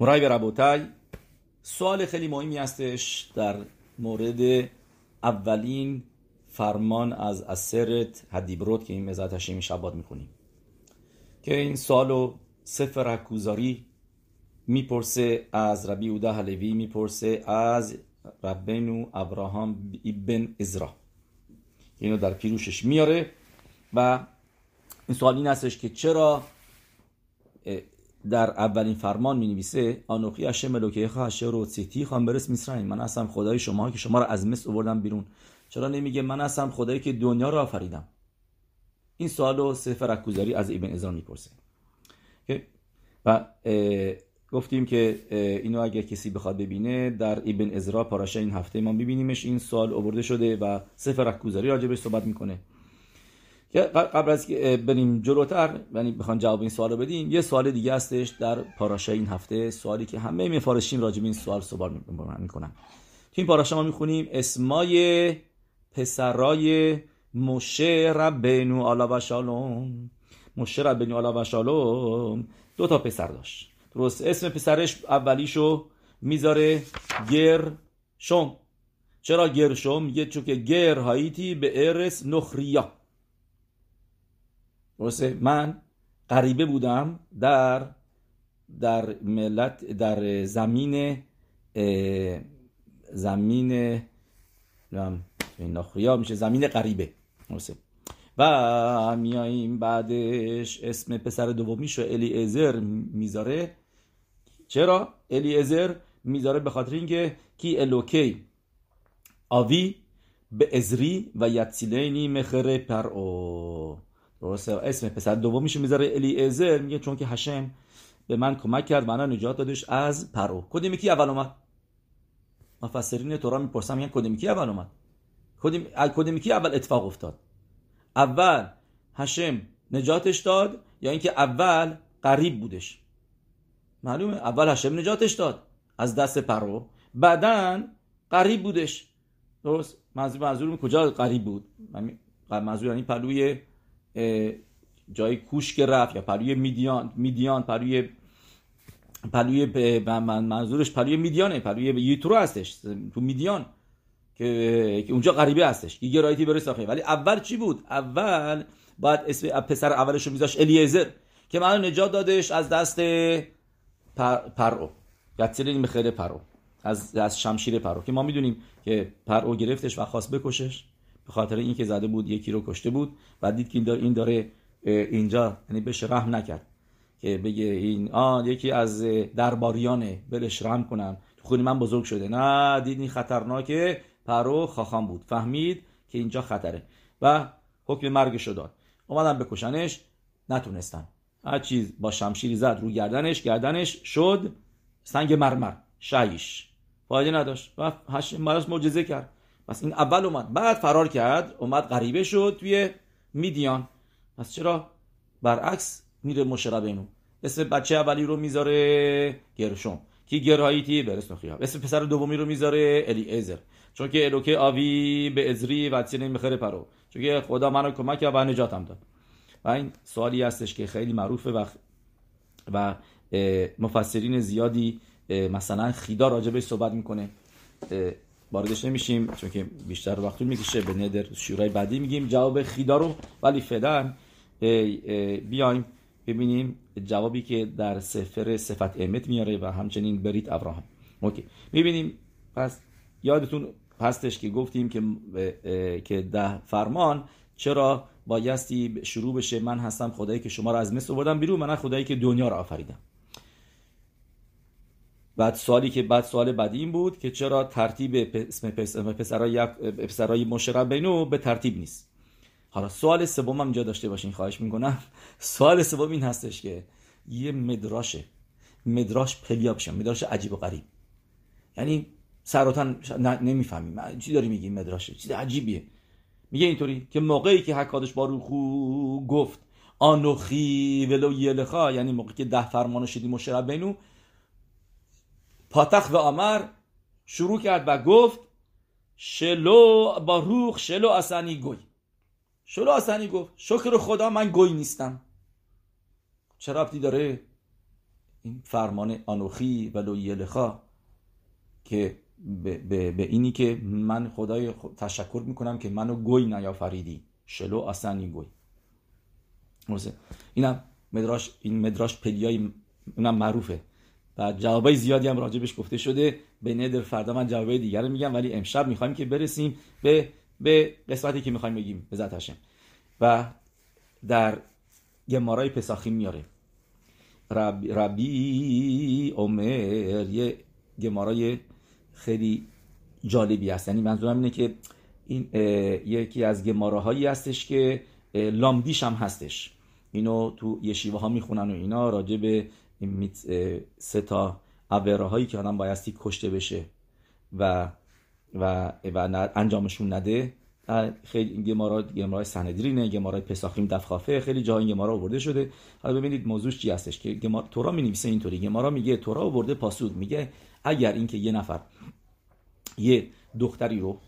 مرای به ربوتای سوال خیلی مهمی هستش در مورد اولین فرمان از اثرت هدیبروت که این مزد هشیم شباد می‌کنیم که این سوالو سفر حکوزاری می‌پرسه از ربی اوده حلوی می‌پرسه از ربینو ابراهام ابن ازرا اینو در پیروشش میاره و این سوال این هستش که چرا در اولین فرمان می نویسه آنوخی هشم ملوکه هشه رو سیتی خان برس میسرائیم من هستم خدای شما که شما رو از مصر آوردم بیرون. چرا نمیگه من هستم خدایی که دنیا رو آفریدم این سوال رو سفر اکوزاری از ابن ازرا می‌پرسه. و گفتیم که اینو اگر کسی بخواد ببینه در ابن ازرا پاراشه این هفته ما ببینیمش این سوال آورده شده و سفر اکوزاری راجبش صحبت می‌کنه. قبل از که بریم جلوتر یعنی بخوان جواب این سوال رو بدیم یه سوال دیگه هستش در پاراشه این هفته سوالی که همه مفارشین راجب این سوال صحبت می‌کنن. تو این پاراشه ما می‌خونیم اسمای پسرای مشه ربنو آلا و شالوم. مشه ربنو آلا و شالوم. دو تا پسر داشت. درست اسم پسرش اولیشو می‌ذاره گر شم چرا گرشم میگه چون که گر هاییتی به ارس نخریا. درسته؟ من غریبه بودم در در ملت در زمین زمین نخریا میشه زمین غریبه. درسته؟ و میاییم بعدش اسم پسر دومیشو الیعزر می‌ذاره. چرا؟ الیعزر می‌ذاره به خاطر اینکه כי אלוקי אבי בעזרי ויצילני מחרב פרעה. درسته. اسم پسر دومیشو می‌ذاره الیعزر میگه چون که השם به من کمک کرد منو نجات دادش از پرو. کدوم כי اول اومد؟ مفسرین تورا می‌پرسم میگن کدوم כי اول اومد؟ کدوم כי اول اتفاق افتاد؟ اول השם نجاتش داد یا اینکه اول غریب بودش؟ معلومه. اول השם نجاتش داد از دست پرو. بعدا غریب بودش. درست؟ منظور منظور کجا غریب بود؟ منظور یعنی پلوی جای کوش که رفت یا پلوی میدیان میدیان پلوی پلوی منظورش پلوی میدیانه پلوی یوترو هستش تو میدیان که اونجا غریبه هستش که גר הייתי בארץ ولی اول چی بود؟ اول باید اسم پسر اولش رو میذاش الیزر که منو نجات دادش از دست پر پرو. ויצילני מחרב פרעה. از از شمشیر پرو که ما می‌دونیم که پرو گرفتش و خواست بکشش. به خاطر اینکه زده بود یکی رو کشته بود. و دید که این داره اینجا یعنی بهش رحم نکرد. که بگه این آن یکی از درباریانه بهش رحم کنم تو خونی من بزرگ شده. نه دید این خطرناکه. پرو خاخام بود. فهمید که اینجا خطره. و حکم مرگش داد. اومدن بکشنش. نتونستن. هر چیز با شمشیری زد رو گردنش. گردنش شد. سنگ مرمر. شایش فایده نداشت. و براش معجزه کرد. پس این اول اومد. بعد فرار کرد اومد غریبه شد توی میدیان. پس چرا؟ برعکس میره مشربینو اسم بچه اولی رو می‌ذاره گرشم کی گراییتی برس نخیا اسم پسر دومی رو می‌ذاره الیعزر. چون که الوکه آوی به ازری و سینه مخره پرو. چون که خدا منو کمک کرد و نجاتم داد. و این سوالی هستش که خیلی معروفه و و مفسرین زیادی مثلا خیدا راجبش صحبت می‌کنه. واردش نمیشیم چون که بیشتر وقت می‌کشه. به ندر شورای بعدی میگیم جواب خیدا رو ولی فعلا بیایم ببینیم جوابی که در سفر صفت امت میاره و همچنین برید ابراهام اوکی. می‌بینیم. پس یادتون هستش که گفتیم که که ده فرمان. چرا؟ بایستی شروع بشه. من هستم خدایی که شما رو از مصر آوردم بیرون. من خدایی که دنیا رو آفریدم. بعد سوالی که بعد سوال بعدی این بود که چرا ترتیب اسم پسرای پسرای مشرب بینو به ترتیب نیست. حالا سوال سوم هم اینجا داشته باشین خواهش می‌کنم. سوال سوم این هستش که یه مدراشه مدراش پلیا بشه مدراش عجیب و غریب. یعنی سراتن نمی‌فهمیم. چی داری میگی مدراشه؟ چیز عجیبیه. میگه اینطوری که موقعی که حکادش باروخو گفت آنوخی ولو یلخا یعنی موقعی که ده فرمانو شدی مشرب بینو پاتخ و آمر شروع کرد و گفت شلو باروخ شلو اسنی گوی. شلو اسنی گفت شکر خدا من گوی نیستم. چرا ربطی داره این فرمان آنوخی و لویلخا که به, به, به, اینی که من خدای تشکر می‌کنم که منو گوی نیافریدی؟ شلو آسنی گوی. اینم مدراش این مدراش پلیای اونم معروفه. و جوابای زیادی هم راجبش گفته شده. به ندر فردا من جوابای دیگر رو میگم ولی امشب می‌خوایم که برسیم به به قسمتی که می‌خوایم بگیم به ذات و در گمارای پساخی میاره رب ربی عمر یه گمارای خیلی جالبی هست. یعنی منظورم اینه که این یکی از گماراهایی هستش که لامدیش هم هستش. اینو تو یشیوه ها می‌خونن و اینا راجع به سه تا عبره هایی که آدم بایستی کشته بشه و و, و انجامشون نده. خیلی گمارا گمارای سندرینه گمارای پساخیم دفخافه. خیلی جا این گمارا آورده شده. حالا ببینید موضوعش چی هستش که گمار... تورا می نویسه اینطوری. گمارا میگه تورا آورده پاسود میگه اگر اینکه یه نفر یه دختری رو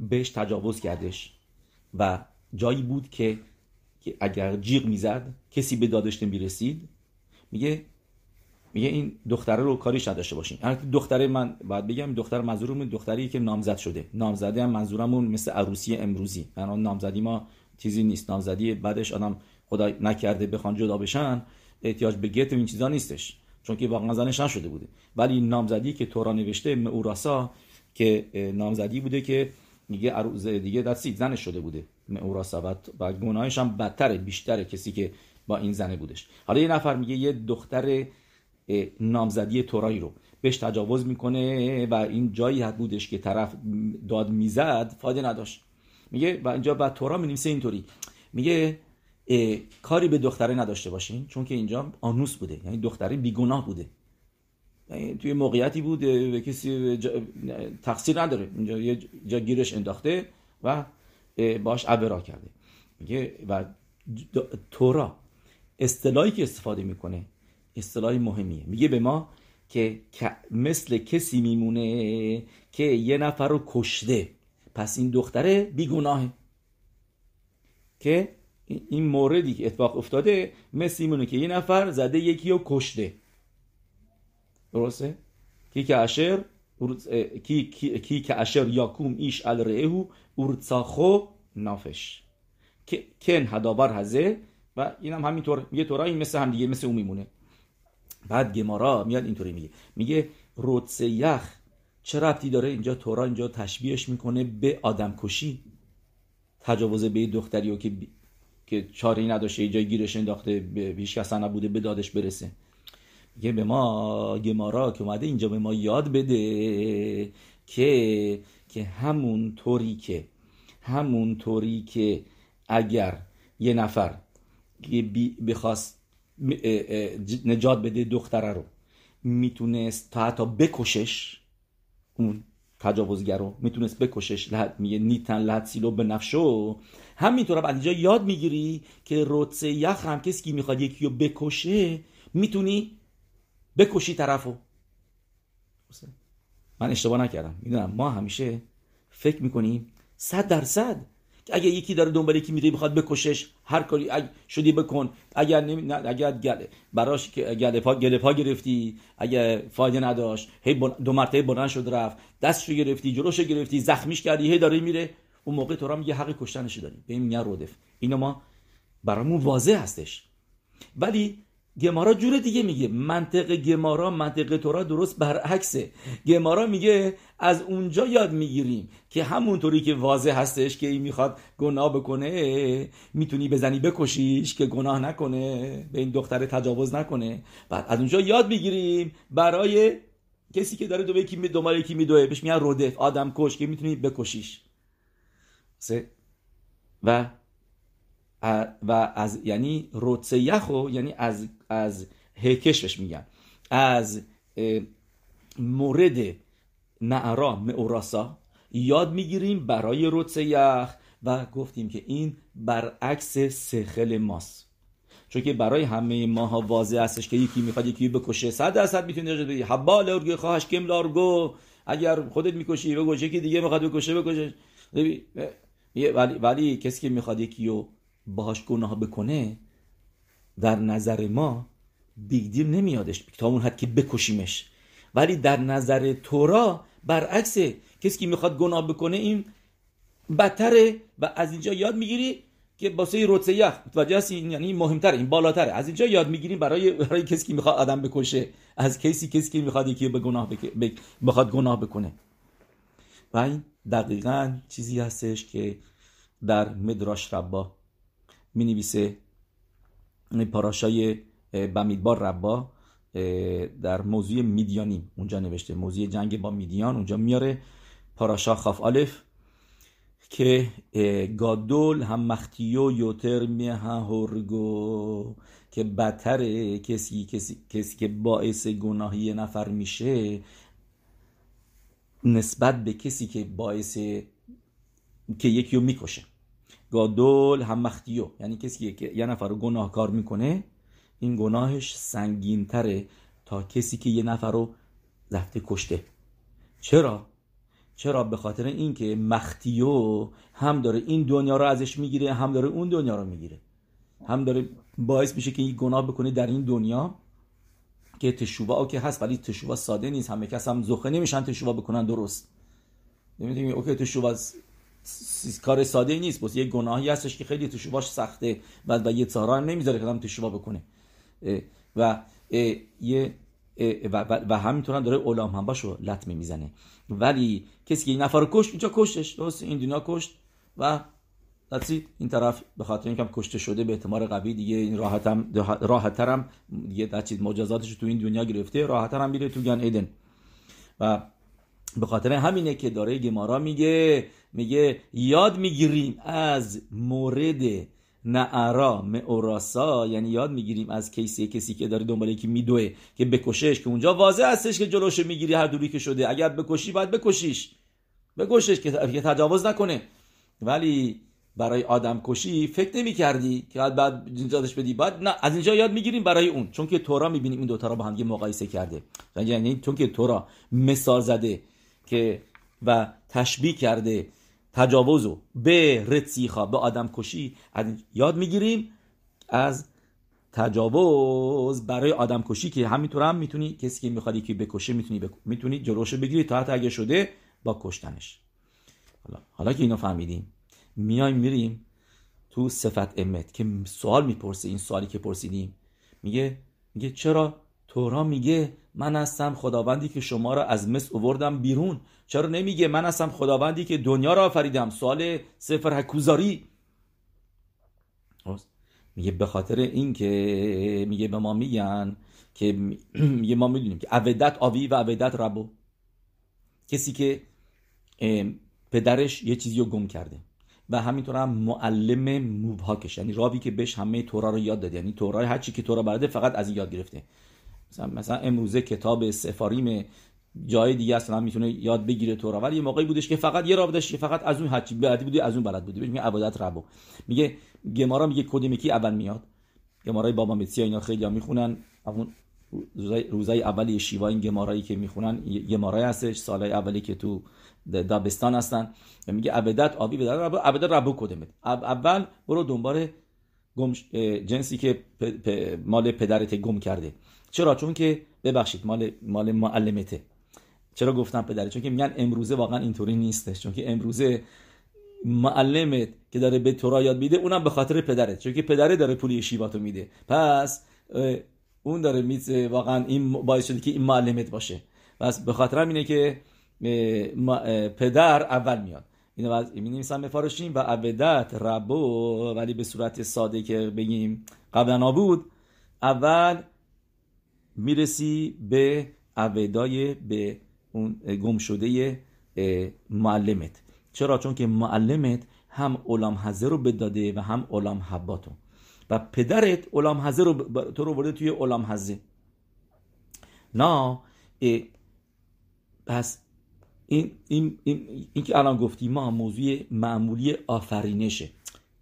بهش تجاوز کردش و جایی بود که اگر جیغ می‌زد کسی به دادش نمی‌رسید میگه میگه این دختره رو کاریش نداشته باشین. هر دختره من باید بگم دختر منظورم دختری که نامزد شده. نامزدی هم منظورمون مثل عروسی امروزی. یعنی نامزدی ما چیزی نیست. نامزدی بعدش آدم خدا نکرده بخوان جدا بشن احتیاج به گت این چیزا نیستش. چون که واقعا زنش نشده بوده. ولی نامزدی که تورا نوشته موراسا که نامزدی بوده که میگه عروس دیگه دستی زنش شده بوده. موراسا و گناهش هم بدتره بیشتره کسی که با این زنه بودش. حالا یه نفر میگه یه دختر نامزدی تورایی رو. بهش تجاوز می‌کنه و این جایی حد بودش که طرف داد می‌زد فایده نداشت. میگه و اینجا بعد تورا می اینطوری. میگه کاری به دختره نداشته باشین چون که اینجا آنوس بوده یعنی دختره بیگناه بوده. یعنی توی موقعیتی بوده و کسی تقصیر نداره. اینجا یه جا گیرش انداخته و باش عبرا کرده. میگه و تورا اصطلاحی که استفاده می‌کنه اصطلاح مهمیه. میگه به ما که مثل کسی میمونه که یه نفر رو کشته. پس این دختره بیگناهه. که این موردی که اتفاق افتاده مثل میمونه که یه نفر زده یکی رو کشته. درسته؟ کی که اشر کی, کی, که اشر یاکوم ایش ال رهو اورتساخو نافش کن هدابر هزه و اینم همینطور. میگه طورایی مثل هم دیگه مثل اون میمونه. بعد گمارا میاد اینطوری میگه. میگه رودس یخ چه ربطی داره؟ اینجا تورا اینجا تشبیهش می‌کنه به آدم کشی تجاوز به دختری و که که چاری نداشته اینجا گیرش انداخته بیش کسا نبوده به دادش برسه. میگه به ما گمارا که اومده اینجا به ما یاد بده که که همون طوری که همون طوری که اگر یه نفر بخواست نجات بده دختره رو. می‌تونست تا حتی بکشش اون تجاوزگر رو می‌تونست بکشش لحد میگه نیتن لحد سیلو به نفشو. همینطور اینجا یاد می‌گیری که روتسه یخ هم کسی که می‌خواد یکی رو بکشه می‌تونی بکشی طرفو. من اشتباه نکردم. می‌دونم ما همیشه فکر می‌کنیم صد درصد اگه یکی داره دنبال یکی میره بخواد بکشش هر کاری شدی بکن. اگر نمی... اگر گل... براش گله پا گله پا گرفتی اگه فایده نداشت هی دو مرتبه بلند شد رفت دستشو گرفتی جلوشو گرفتی زخمیش کردی هی داره میره. اون موقع تو را میگه حق کشتنش داری به این میگن رودف. اینو ما برامون واضح هستش. ولی گمارا جور دیگه میگه. منطق گمارا منطق تورا درست برعکسه. گمارا میگه از اونجا یاد می‌گیریم که همونطوری که واضح هستش که این می‌خواد گناه بکنه می‌تونی بزنی بکشیش که گناه نکنه به این دختر تجاوز نکنه. بعد از اونجا یاد می‌گیریم برای کسی که داره دو یکی دنبال یکی میدوه بهش میگن رودف. آدم کش که می‌تونی بکشیش. و و از یعنی روتسه یخو یعنی از از هکشش میگن. از مورد نعرا موراسا یاد می‌گیریم برای روتسه یخ و گفتیم که این برعکس سخل ماست. چون که برای همه ماها واضح هستش که یکی می‌خواد یکی بکشه. صد درصد می‌تونی نجات بدی. حبال ارگو خواهش کم لارگو. اگر خودت می‌کشی بگو یکی دیگه می‌خواد بکشه بکشه. ولی, ولی کسی که می‌خواد یکی رو باهاش گناه بکنه در نظر ما بیگدیر نمیادش. تا اون حد که بکشیمش. ولی در نظر تورا برعکسه کسی که می‌خواد گناه بکنه این بدتره و از اینجا یاد می‌گیری که باسه روتسه یخ. متوجه هستی؟ یعنی مهمتره این بالاتره. از اینجا یاد می‌گیریم برای برای کسی که می‌خواد آدم بکشه. از کسی کسی که می‌خواد یکی به گناه بک... بخواد گناه بکنه. و این دقیقا چیزی هستش که در مدراش ربا می نویسه پاراشای بمیدبار ربا در موضوع میدیانی اونجا نوشته. موضوع جنگ با میدیان اونجا میاره پاراشا خاف آلف که گادول هم مختیو یوتر می هرگو که بدتر کسی, کسی, کسی که باعث گناهی نفر میشه نسبت به کسی که باعث که یکی رو می‌کشه. گادول مختیو یعنی کسی که یه نفر رو گناهکار می‌کنه این گناهش سنگین تره تا کسی که یه نفر رو رفته کشته. چرا؟ چرا؟ به خاطر اینکه مختیو هم داره این دنیا رو ازش می‌گیره هم داره اون دنیا رو می‌گیره. هم داره باعث میشه که این گناه بکنه در این دنیا که تشوبا که هست ولی تشوبا ساده نیست. همه کس هم زخه نمیشن تشوبا بکنن درست. نمی‌دونی؟ اوکی تشوبا کار ساده ای نیست. بس یه گناهی هستش که خیلی تشوباش سخته و, و یه تارا نمی‌ذاره که آدم تشوبا بکنه. و یه و, و, و همینطور داره اولام هم باشو لطمه می‌زنه. ولی کسی که این نفر رو کشت اینجا کشتش. درست؟ این دنیا کشت و دستید این طرف به خاطر اینکه کشته شده به اعتماد قوی دیگه این راحتم راحتترم. دیگه دستید مجازاتش تو این دنیا گرفته راحتترم میره تو گن ایدن. و به خاطر همینه که داره گمارا میگه میگه یاد می‌گیریم از مورد نعرا مئوراسا یعنی یاد می‌گیریم از کیسی کسی که داره دنبال یکی میدوه که بکشش که اونجا واضح هستش که جلوش می‌گیری هر دوری که شده. اگر بکشی باید بکشیش. بکشش که تجاوز نکنه. ولی برای آدم کشی فکر نمی کردی که بعد نجاتش بدی. بعد نه از اینجا یاد می‌گیریم برای اون. چون که تورا می‌بینیم این دوتا را با هم مقایسه کرده. یعنی چون که تورا مثال زده. که و تشبیه کرده تجاوزو به رتسیخا به آدم کشی یاد می‌گیریم از تجاوز برای آدم کشی که همینطور هم می‌تونی کسی که می‌خواد که بکشه می‌تونی بک... می‌تونی جلوشو بگیری تا حتی اگه شده با کشتنش. حالا حالا که اینو فهمیدیم میایم میریم تو صفت امت که سوال می‌پرسه این سوالی که پرسیدیم. میگه میگه چرا تورا میگه من هستم خداوندی که شما را از مصر اووردم بیرون. چرا نمیگه من هستم خداوندی که دنیا را آفریدم؟ سوال سفر حکوزاری میگه به خاطر اینکه میگه به ما میگن که میگه ما می‌دونیم که عودت آوی و عودت ربو. کسی که پدرش یه چیزی رو گم کرده و همینطور هم معلم موبهاکش یعنی راوی که بهش همه تورا رو یاد داده یعنی تورا هر چی که تورا برده فقط از این یاد گرفته. مثلا, مثلا امروزه کتاب سفاریم جای دیگه اصلا می‌تونه یاد بگیره تورا ولی یه موقعی بودش که فقط یه داشت که فقط از اون هرچی بعدی بودی از اون بلد بودی. میگه عبادت ربو میگه گمارا میگه کدومی اول میاد. گمارای بابا متسی اینا خیلی ها می‌خونن. اون روزای اولی شیوا این گمارایی که می‌خونن گمارای هستش. سالای اولی که تو دابستان هستن. میگه عبادت آبی به ربو عبادت ربو کدومه؟ اول برو دنبال جنسی که مال پدرت گم کرده. چرا؟ چون که ببخشید مال مال معلمته. چرا گفتم پدره؟ چون که میگن امروزه واقعا اینطوری نیستش. چون که امروزه معلمت که داره به تورا یاد میده اونم به خاطر پدرت چون که پدره داره پولی شیباتو میده. پس اون داره میز واقعا این باعث شده که این معلمت باشه. پس به خاطر اینه که پدر اول میاد. اینو می نویسم مفارشیم و عبدت ربو ولی به صورت ساده که بگیم قبلا بود اول می‌رسی به عبدای به اون گم شده معلمت. چرا؟ چون که معلمت هم اولام حزه رو بداده و هم اولام حباتو. و پدرت اولام حزه رو تو رو برده توی اولام حزه نه پس این, این, این, این که الان گفتیم ما موضوع معمولی آفرینشه.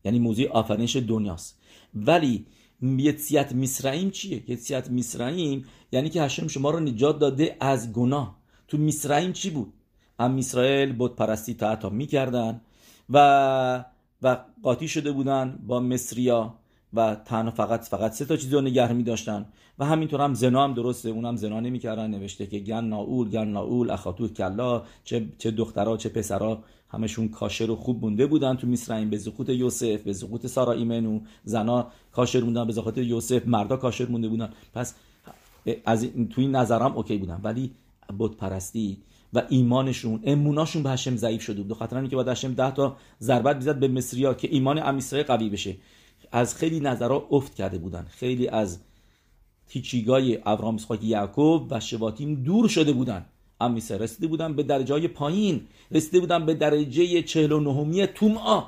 یعنی موضوع آفرینش دنیاست. ولی یتیت میسرائیم چیه؟ یتیت میسرائیم یعنی که هشم شما رو نجات داده از گناه تو میسرائیم چی بود؟ هم اسرائیل بود پرستی تا می‌کردن و و قاطی شده بودن با مصریا و تنها فقط فقط سه تا چیز رو نگه می داشتن و همینطور هم زنا هم درسته اونم زنا نمی‌کردن نوشته که گن ناول گن ناول اخاتو کلا چه چه دخترها چه پسرها همشون کاشر و خوب مونده بودن تو میسرائیم به زخوت یوسف به زخوت سارا ایمنو زنا کاشر موندن به زخوت یوسف مردا کاشر مونده بودن. پس از تو این نظرم اوکی بودن. ولی بت پرستی و ایمانشون اموناشون به هشم ضعیف شده بود. به خاطر اینکه بعد هشم 10 تا ضربت می‌زد به مصریا که ایمان امیسرای قوی بشه. از خیلی نظرها افت کرده بودن. خیلی از تیچیگای اسحاق یعقوب و شواتیم دور شده بودن. امیسه رسیده بودن به درجه های پایین رسیده بودن به درجه 49 تومعا.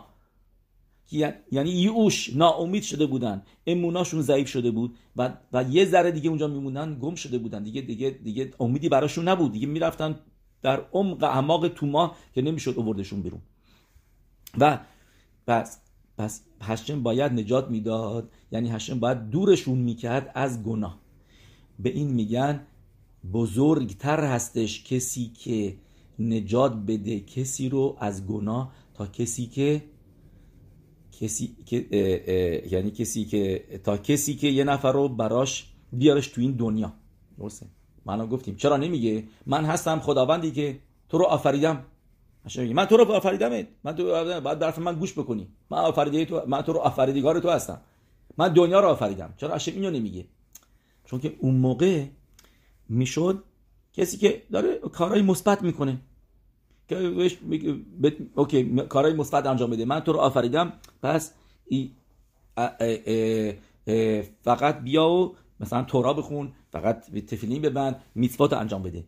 یعنی یوش ناامید شده بودن. اموناشون ضعیف شده بود و, و یه ذره دیگه اونجا میمونن گم شده بودن. دیگه دیگه دیگه امیدی براشون نبود. دیگه می‌رفتن در عمق اعماق توما که نمی‌شد اووردشون بیرون. و پس پس هشم باید نجات می‌داد. یعنی هشم باید دورشون می‌کرد از گناه. به این میگن بزرگتر هستش کسی که نجات بده کسی رو از گناه تا کسی که کسی که یعنی کسی که تا کسی که یه نفر رو براش بیارش تو این دنیا. درسته؟ ما گفتیم. چرا نمیگه؟ من هستم خداوندی که تو رو آفریدم. من تو رو آفریدم من تو بعد طرف من گوش بکنی. من آفریده تو من تو رو آفریدگار تو هستم. من دنیا رو آفریدم. چرا؟ اشم اینو نمیگه. چون که اون موقع می‌شد کسی که داره کارهای مثبت می‌کنه که. اوکی کارهای مثبت انجام بده من تو رو آفریدم پس. فقط بیا و مثلا تورا بخون فقط تفیلین ببند میتوات انجام بده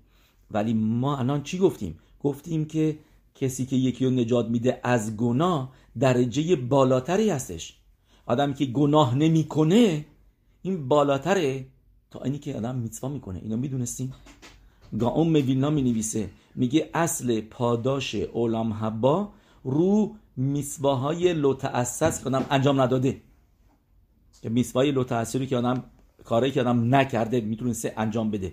ولی ما الان چی گفتیم گفتیم که کسی که یکی رو نجات میده از گناه درجه بالاتری هستش آدمی که گناه نمی‌کنه این بالاتره تا اینی که آدم میتوا می‌کنه. اینو می‌دونستیم. گاوم ویلنا می نویسه میگه اصل پاداش اولام حبا رو میسواهای لوتعسس که آدم انجام نداده. که میسواهای لوتعسری که آدم کاری که آدم نکرده می‌تونسته انجام بده.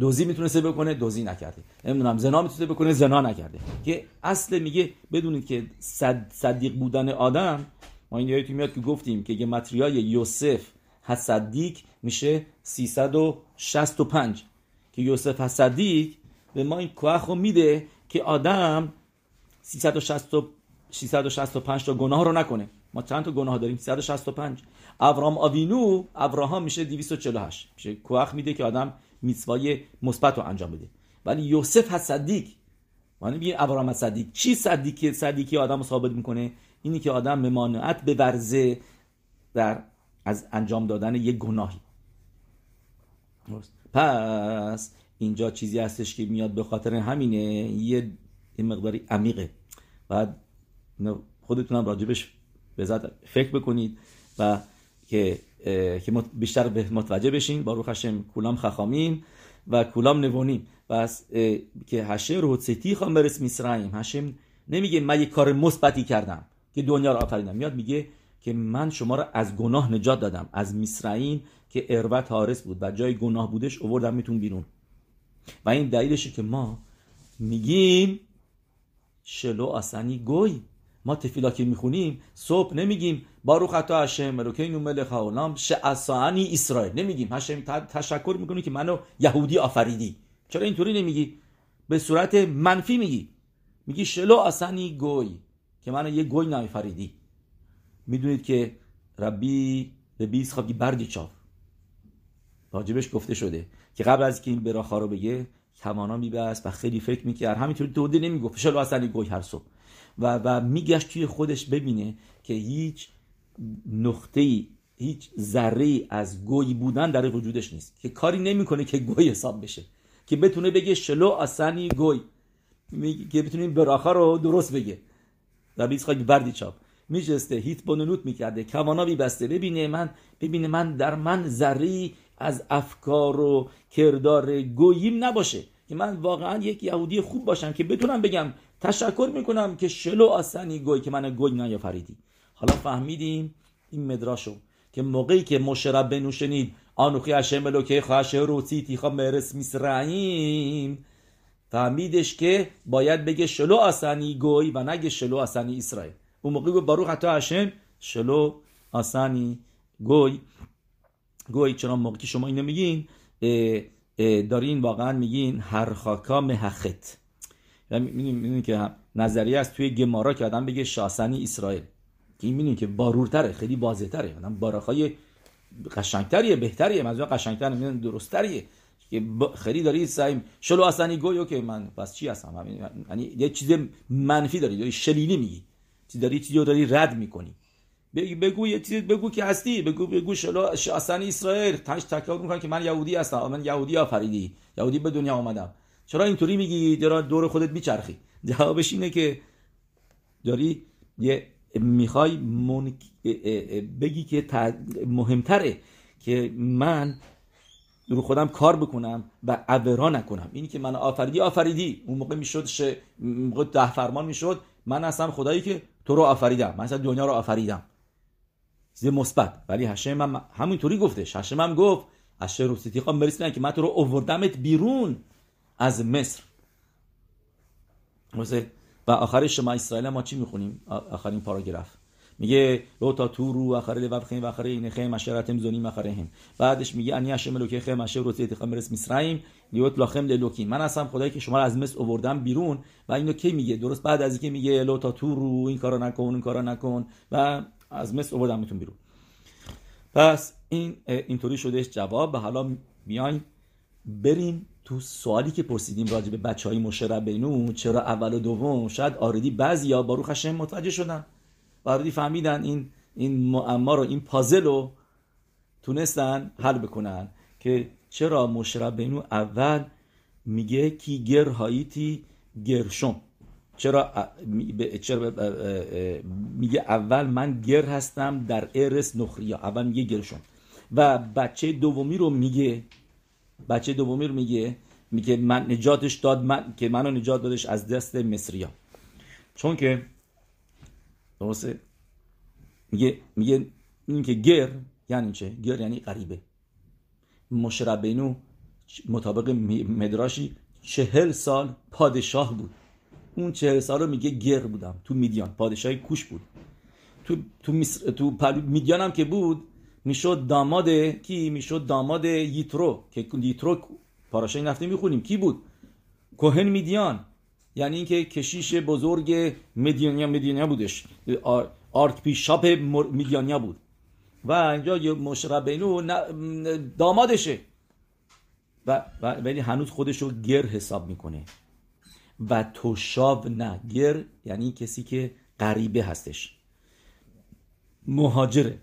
دوزی می‌تونسته بکنه دوزی نکرده. نمی‌دونم زنا می‌تونسته بکنه زنا نکرده. که اصل میگه بدونید که صد صدیق بودن آدم ما این یادتون میاد که گفتیم که گمتریای یوسف حصدیق میشه 365 که یوسف حصدیق به ما این کوخ میده که آدم 365 تا گناه رو نکنه. ما چند تا گناه داریم؟ 365 ابرام آوینو ابراهام میشه 248 میشه کوخ میده که آدم میسوای مثبت رو انجام بده. ولی یوسف هست صدیق ما ابراهام صدیق چی صدیقی صدیقی آدم رو ثابت می‌کنه؟ اینی که آدم ممانعت بورزه در از انجام دادن یک گناهی. پس اینجا چیزی هستش که میاد به خاطر همینه یه مقداری عمیقه. بعد خودتونم راجبش به فکر بکنید و که که بیشتر به متوجه بشین. با روح هشم کولام خخامیم و کولام نوونیم. و که هشم رو سیتی خواهم برس میسرائیم هشم نمیگه من یک کار مثبتی کردم که دنیا رو آفریدم. میاد میگه که من شما رو از گناه نجات دادم. از میسرائیم که اروت حارس بود و جای گناه بودش اووردم میتون بیرون. و این دلیلشه که ما میگیم شلو آسانی گوی. ما تفیلا که می‌خونیم صبح نمیگیم باروخ خطا هشم ملوکین ملک هاولام اسرائیل. نمیگیم. هشم تشکر می‌کنی که منو یهودی آفریدی. چرا اینطوری نمیگی؟ به صورت منفی میگی. میگی شلو آسانی گوی که منو یه گوی نمیفریدی می‌دونید که ربی ربی خوابی بردی چاف راجبش گفته شده که قبل از که این براخا رو بگه کمانا میبست و خیلی فکر می‌کرد. همینطوری دوده نمی‌گفت. شلو آسانی گوی هر صبح. و, و میگشت توی خودش ببینه که هیچ نقطه هیچ ذره از گوی بودن در وجودش نیست. که کاری نمی‌کنه که گوی حساب بشه. که بتونه بگه شلو آسانی گوی. که بتونه براخا رو درست بگه. ربی خواهی بردی چاپ. میشسته هیت بانونوت می‌کرده. کمانا بیبسته ببینه من ببینه من در من ذره از افکار و کردار گوییم نباشه. که من واقعا یک یهودی خوب باشم که بتونم بگم تشکر می‌کنم که شلو آسنی گوی که من گوی نیافریدی حالا فهمیدیم این مدراشو که موقعی که مشرب بنو شنید آنوخی هشم الوکه خواهشه روسی تیخا مرس میسرعیم. فهمیدش که باید بگه شلو آسانی گوی و نگه شلو آسانی اسرائیل. اون موقعی که باروخ حتی هشم شلو آسانی. گوی. گوی چرا موقع شما اینو میگین دارین واقعا میگین هر خاکا مهخت می‌دونین که نظریه است توی گمارا که آدم بگه شاسنی اسرائیل. که این می‌دونین که بارورتره خیلی واضح‌تره. آدم باراخای قشنگتریه بهتریه منظور قشنگتر نمی‌دونم درستتریه. که خیلی داری سعی شلو اصلا گویو که من پس چی هستم؟ یعنی یه چیز منفی داری داری شلیلی میگی. داری چیزی داری رد می‌کنی. بگو یه چیز بگو که هستی. بگو بگو شلو اصلا اسرائیل. تاش تکرار می‌کنن که من یهودی هستم. من یهودی آفریدی. یهودی به دنیا آمدم. چرا اینطوری میگی؟ چرا دور خودت میچرخی. جوابش اینه که داری یه می‌خوای بگی که مهمتره که من رو خودم کار بکنم و عورا نکنم. اینی که من آفریدی آفریدی. اون موقع می‌شد ش... موقع ده فرمان می‌شد. من هستم خدایی که تو رو آفریدم. من اصلا دنیا رو آفریدم. چیز مثبت. ولی هشم هم همینطوری گفتش. هشم هم گفت اشر رو ستیقا برسیدن که من تو رو اووردمت بیرون از مصر. و آخر شما اسرائیل ما چی می‌خونیم؟ آخرین پاراگراف. میگه لو تا تو رو آخر لباب خیم و آخر این خیم اشرتم زونیم آخرهم بعدش میگه انی اشم لوکی خیم اشر رو تیت خمرس مصریم להיות לכם לאלוקים من هستم خدایی که شما رو از مصر آوردم بیرون و اینو کی میگه؟ درست بعد از اینکه میگه לא תתורו این کارو نکن این کارو نکن و از مصر آوردمتون بیرون. پس این اینطوری شدهش جواب. و حالا میایم بریم تو سوالی که پرسیدیم راجع به بچه های משה רבינו چرا اول و دوم؟ شاید already بعضی ها ברוך השם متوجه شدن. already فهمیدن این این معما رو این پازل رو تونستن حل بکنن که چرا مشرب بینو اول میگه کی گر هاییتی گرشم چرا چرا میگه اول من گر هستم در ارس نخریا اول میگه گرشم و بچه دومی رو میگه بچه دومی رو میگه میگه من نجاتش داد من که منو نجات دادش از دست مصریا. چون که درسته؟ میگه میگه این که گر یعنی چه؟ گر یعنی غریبه. مشربینو مطابق مدراشی چهل سال پادشاه بود. اون چهل سال رو میگه گر بودم. تو میدیان. پادشاهی کوش بود. تو تو مصر تو میدیان هم که بود می‌شد داماد کی؟ می‌شد داماد یترو که یترو پاراشای نفته می‌خونیم. کی بود؟ کوهن میدیان. یعنی اینکه کشیش بزرگ مدیانیا مدیانیا بودش. archbishop میدیانیا بود. و اینجا משה רבינו دامادشه. و ولی هنوز خودش رو גר حساب می‌کنه. و תושב نه גר یعنی کسی که غریبه هستش. مهاجره.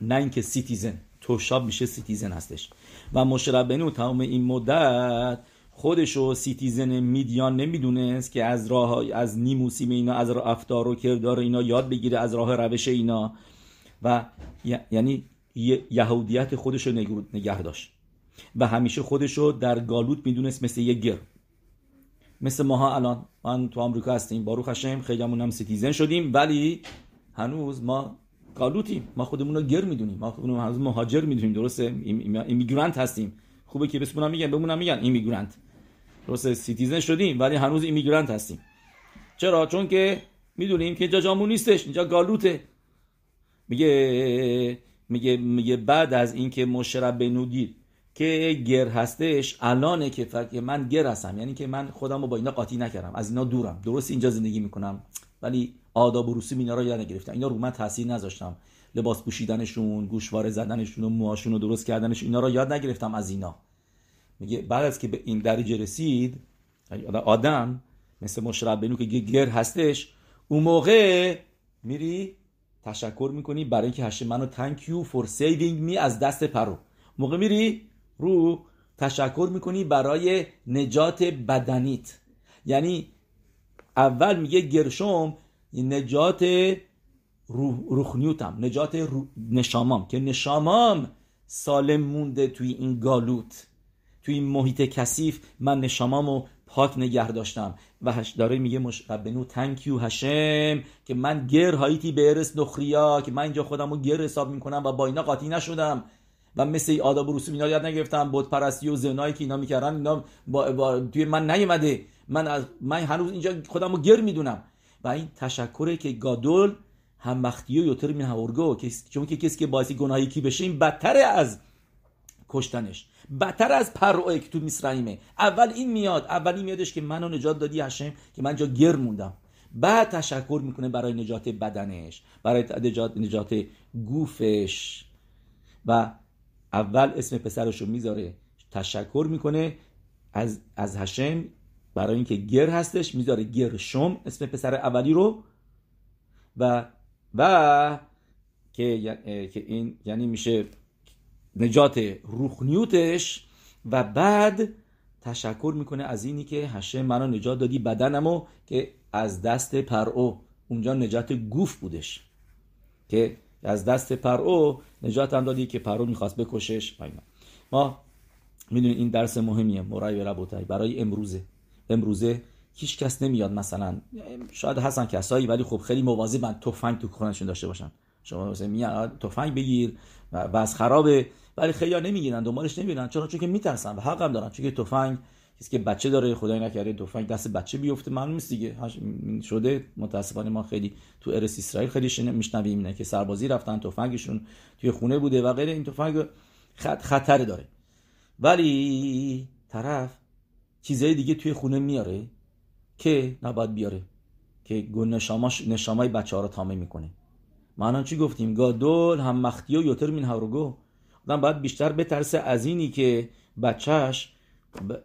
نه اینکه citizen. תושב میشه citizen هستش. و משה רבינו تمام این مدت خودشو citizen میدیان نمی‌دونست که از راه از נימוסים اینا از راه رفتار و کردار اینا یاد بگیره از راه روش اینا. و یعنی یهودیت خودشو نگه داشت. و همیشه خودشو در גלות می‌دونست مثل یه גר مثل ماها الان. من تو آمریکا هستیم ברוך השם خیلی هم citizen شدیم ولی هنوز ما גלות یم. ما خودمون رو גר می‌دونیم. ما خودمون از مهاجر می‌دونیم درسته؟ immigrant هستیم. خوبه که بسمونم میگن بمونم میگن immigrant. درسته citizen شدیم ولی هنوز immigrant هستیم. چرا؟ چون که می‌دونیم که جا جامون نیستش اینجا גלות ه. میگه میگه میگه بعد از اینکه משה רבינו دید که גר هستش الانه که فکر من גר هستم. یعنی که من خودم رو با اینا قاطی نکردم از اینا دورم. درست اینجا زندگی می‌کنم. ولی آداب و رسوم اینا رو یاد نگرفتم. اینا رو من تاثیر نذاشتم. لباس پوشیدنشون گوشواره زدنشون و موهاشون رو درست کردنش اینا رو یاد نگرفتم از اینا. میگه بعد از که به این درجه رسید یعنی آدم مثل مشرب بنو که گر هستش اون موقع میری تشکر می‌کنی برای اینکه هشت منو you for saving me از دست پرو. موقع میری رو تشکر می‌کنی برای نجات بدنیت. یعنی اول میگه گرشم نجات روحنیوتم نجات نشامام که نشامام سالم مونده توی این گالوت. توی این محیط کثیف من نشامامو پاک نگه داشتم. و هش داره میگه مشربنو تنکیو هشم که من گر هایتی به ارس نخریا که من اینجا خودم رو گر حساب می‌کنم و با اینا قاطی نشدم. و مثل آداب و رسوم اینا یاد نگرفتم بود پرستی و زنایی که اینا می‌کردن اینا با, با توی من نیومده. من از من هنوز اینجا خودم رو گر می‌دونم. و این تشکره که گادول هم مختی و یوتر من هورگو چون که کسی که باعث گناهی کی بشه این بدتره از کشتنش. بدتر از پروه که تو میسرائیمه اول این میاد اول این میادش که منو نجات دادی هشم که من جا گر موندم. بعد تشکر می‌کنه برای نجات بدنش برای نجات, نجات گوفش. و اول اسم پسرش رو می‌ذاره. تشکر می‌کنه از, از השם برای اینکه גר هستش می‌ذاره گرشم اسم پسر اولی رو. و و که, که این یعنی میشه نجات רוחניות ش و بعد تشکر می‌کنه از اینی که השם منو نجات دادی بدنمو که از دست پرو اونجا نجات גוף بودش که از دست پرو نجات هم دادی که پرو می‌خواست بکشش. ما می‌دونید این درس مهمیه. مرای ربوتای. برای امروزه. امروزه هیچ کس نمیاد مثلا شاید هستن کسایی ولی خب خیلی مواظبن تفنگ تو خونشون داشته باشن. شما مثلا میاد تفنگ بگیر و از خرابه. ولی خیلی نمی‌گیرن دنبالش نمیرن. چون چون که میترسن و حق هم دارن. چون که تفنگ کسی که بچه داره خدای نکرده تفنگ دست بچه بیفته. معلوم نیست دیگه. شده. متاسفانه ما خیلی تو ارس اسرائیل خیلی میشنویم اینه که سربازی رفتن تفنگشون توی خونه بوده و غیر این تفنگ خطر داره. ولی طرف چیزای دیگه توی خونه میاره که نباید بیاره. که نشاماش نشامای بچه ها رو تامه می‌کنه. ما چی گفتیم؟ گادول هم مختی و یوتر مین هاروگو آدم باید بیشتر بترسه از اینی که بچهش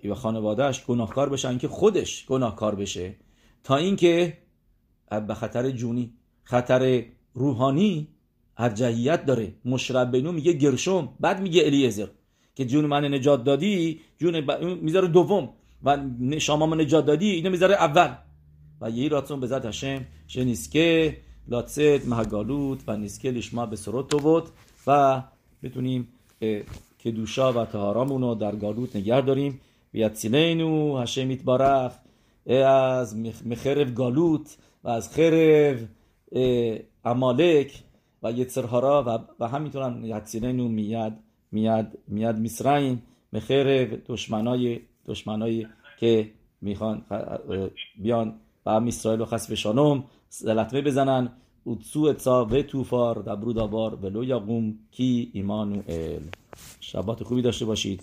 و خانوادهش گناهکار بشن که خودش گناهکار بشه. تا اینکه به خطر جونی خطر روحانی ارجحیت داره. مشرب میگه گرشم بعد میگه الیزر که جون من نجات دادی جون ب... می‌ذاره دوم و شما نجات دادی اینو می‌ذاره اول. و یهی راتون به ذات هشم شنیسکه و نیسکه لشما به سروت بود و بتونیم که دوشا و تهارامون رو در گالوت نگر داریم بیاتسینینو هشم ایتبارخ از مخرب گالوت و از خرب امالک و یتسرهارا و, و همینطور هم یتسینینو میاد میاد میاد میسرائیم مخرب دشمنای دشمنایی که می‌خوان بیان و هم اسرائیل و خصف شانم لطمه بزنن اوتسو اتسا و توفار دبرو دابار ولو یقوم کی ایمانو ال شبات خوبی داشته باشید.